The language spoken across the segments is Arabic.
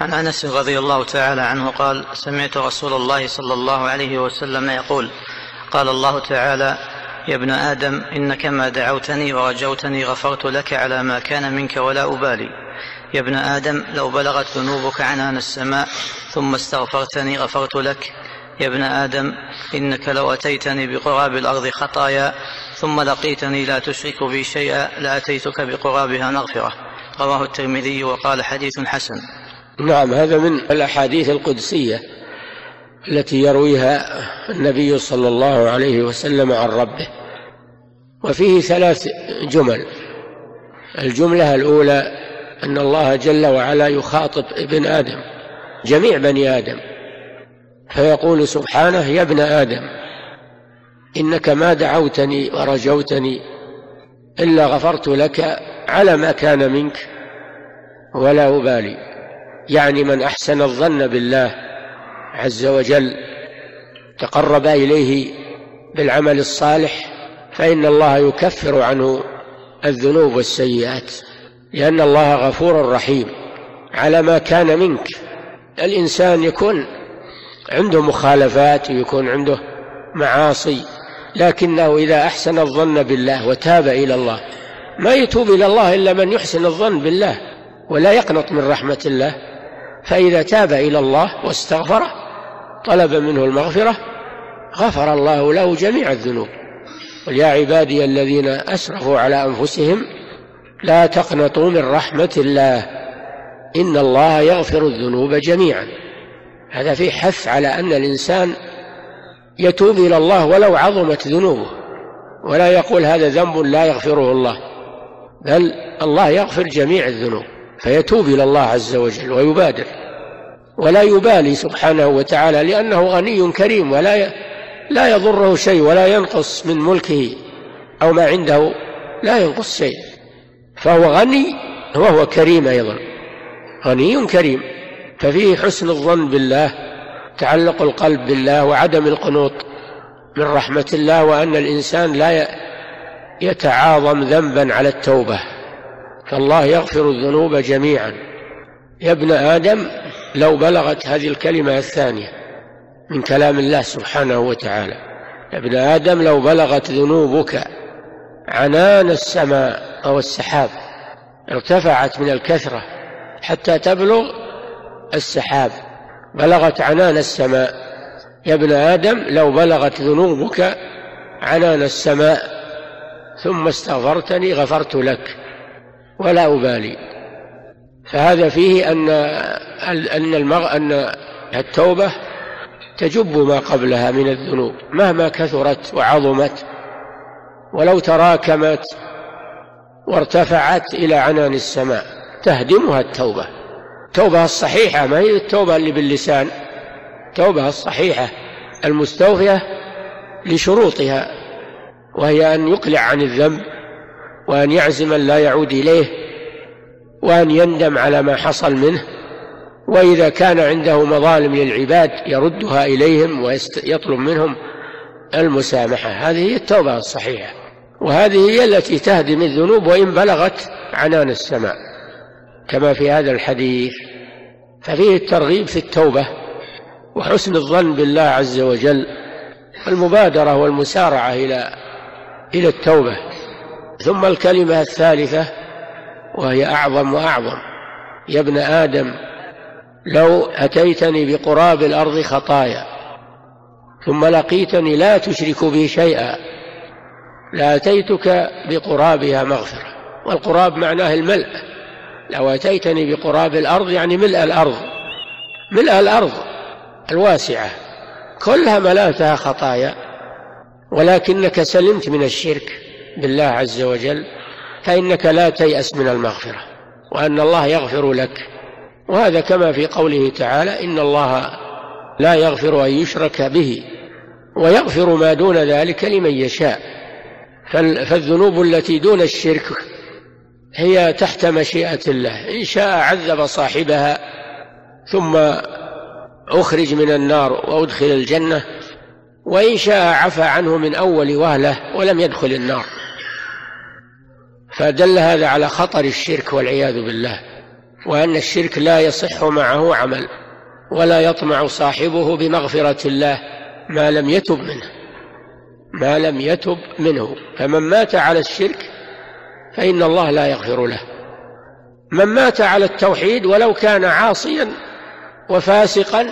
عن انس رضي الله تعالى عنه قال سمعت رسول الله صلى الله عليه وسلم يقول قال الله تعالى يا ابن آدم إنك ما دعوتني ورجوتني غفرت لك على ما كان منك ولا أبالي. يا ابن آدم لو بلغت ذنوبك عنان السماء ثم استغفرتني غفرت لك. يا ابن آدم إنك لو أتيتني بقراب الأرض خطايا ثم لقيتني لا تشرك بي شيئا لأتيتك بقرابها مغفرة. رواه الترمذي وقال حديث حسن. نعم هذا من الأحاديث القدسية التي يرويها النبي صلى الله عليه وسلم عن ربه. وفيه ثلاث جمل. الجملة الأولى أن الله جل وعلا يخاطب ابن آدم جميع بني آدم. فيقول سبحانه يا ابن آدم إنك ما دعوتني ورجوتني إلا غفرت لك على ما كان منك ولا أبالي. يعني من أحسن الظن بالله عز وجل تقرب إليه بالعمل الصالح فإن الله يكفر عنه الذنوب والسيئات لأن الله غفور رحيم. على ما كان منك الإنسان يكون عنده مخالفات ويكون عنده معاصي لكنه إذا أحسن الظن بالله وتاب إلى الله ما يتوب إلى الله إلا من يحسن الظن بالله ولا يقنط من رحمة الله. فإذا تاب إلى الله واستغفره طلب منه المغفرة غفر الله له جميع الذنوب. قل يا عبادي الذين أسرفوا على أنفسهم لا تقنطوا من رحمة الله إن الله يغفر الذنوب جميعا. هذا في حث على أن الإنسان يتوب إلى الله ولو عظمت ذنوبه ولا يقول هذا ذنب لا يغفره الله بل الله يغفر جميع الذنوب. فيتوب إلى الله عز وجل ويبادر. ولا يبالي سبحانه وتعالى لأنه غني كريم ولا لا يضره شيء ولا ينقص من ملكه أو ما عنده لا ينقص شيء. فهو غني وهو كريم أيضا. غني كريم. ففيه حسن الظن بالله تعلق القلب بالله وعدم القنوط من رحمة الله وأن الإنسان لا يتعاظم ذنبا على التوبة. فالله يغفر الذنوب جميعا. يا ابن آدم لو بلغت هذه الكلمة الثانية من كلام الله سبحانه وتعالى يا ابن آدم لو بلغت ذنوبك عنان السماء أو السحاب ارتفعت من الكثرة حتى تبلغ السحاب بلغت عنان السماء يا ابن آدم لو بلغت ذنوبك عنان السماء ثم استغفرتني غفرت لك. ولا أبالي. فهذا فيه أن أن المغ... أن التوبة تجب ما قبلها من الذنوب مهما كثرت وعظمت. ولو تراكمت وارتفعت إلى عنان السماء تهدمها التوبة. التوبة الصحيحة ما هي التوبة اللي باللسان؟ التوبة الصحيحة المستوفية لشروطها وهي أن يقلع عن الذنب وأن يعزم أن لا يعود إليه وأن يندم على ما حصل منه وإذا كان عنده مظالم للعباد يردها إليهم ويطلب منهم المسامحة. هذه هي التوبة الصحيحة وهذه هي التي تهدم الذنوب وإن بلغت عنان السماء. كما في هذا الحديث ففيه الترغيب في التوبة وحسن الظن بالله عز وجل المبادرة والمسارعة إلى إلى التوبة. ثم الكلمة الثالثة وهي أعظم وأعظم. يا ابن آدم لو أتيتني بقراب الأرض خطايا ثم لقيتني لا تشرك بي شيئا لأتيتك بقرابها مغفرة. والقراب معناه الملء. لو أتيتني بقراب الأرض يعني ملء الأرض. ملء الأرض الواسعة. كلها ملأتها خطايا ولكنك سلمت من الشرك. بالله عز وجل فإنك لا تيأس من المغفرة وأن الله يغفر لك. وهذا كما في قوله تعالى إن الله لا يغفر أن يشرك به ويغفر ما دون ذلك لمن يشاء. فالذنوب التي دون الشرك هي تحت مشيئة الله. إن شاء عذب صاحبها ثم أخرج من النار وأدخل الجنة وإن شاء عفى عنه من أول وهلة ولم يدخل النار. فدل هذا على خطر الشرك والعياذ بالله وأن الشرك لا يصح معه عمل ولا يطمع صاحبه بمغفرة الله ما لم يتب منه ما لم يتب منه. فمن مات على الشرك فإن الله لا يغفر له. من مات على التوحيد ولو كان عاصيا وفاسقا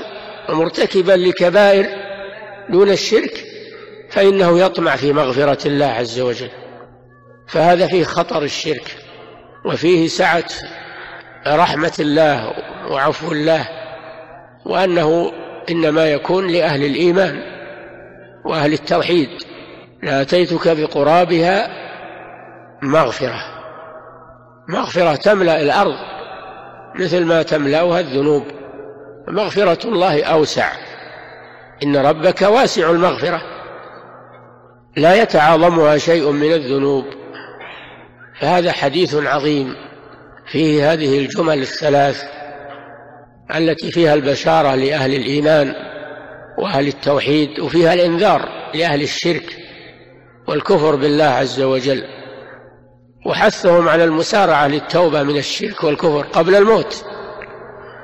ومرتكبا لكبائر دون الشرك فإنه يطمع في مغفرة الله عز وجل. فهذا فيه خطر الشرك وفيه سعة رحمة الله وعفو الله وأنه إنما يكون لأهل الإيمان وأهل التوحيد. لاتيتك بقرابها مغفرة. مغفرة تملأ الأرض مثل ما تملأها الذنوب. مغفرة الله أوسع. إن ربك واسع المغفرة. لا يتعاظمها شيء من الذنوب. فهذا حديث عظيم فيه هذه الجمل الثلاث التي فيها البشارة لأهل الإيمان وأهل التوحيد وفيها الإنذار لأهل الشرك والكفر بالله عز وجل وحثهم على المسارعة للتوبة من الشرك والكفر قبل الموت.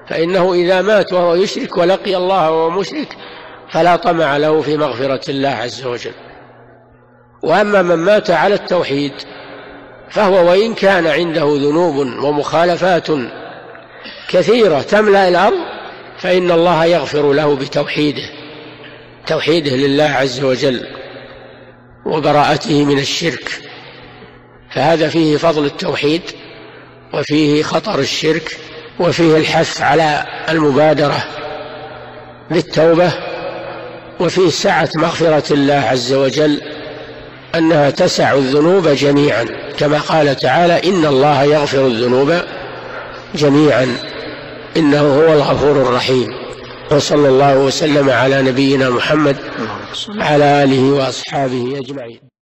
فإنه إذا مات وهو يشرك ولقي الله وهو مشرك فلا طمع له في مغفرة الله عز وجل. وأما من مات على التوحيد فهو وإن كان عنده ذنوب ومخالفات كثيرة تملأ الأرض فإن الله يغفر له بتوحيده توحيده لله عز وجل وبراءته من الشرك. فهذا فيه فضل التوحيد وفيه خطر الشرك وفيه الحث على المبادرة بالتوبة وفيه سعة مغفرة الله عز وجل أنها تسع الذنوب جميعا. كما قال تعالى إن الله يغفر الذنوب جميعا. إنه هو الغفور الرحيم. وصلى الله وسلم على نبينا محمد على آله وأصحابه أجمعين.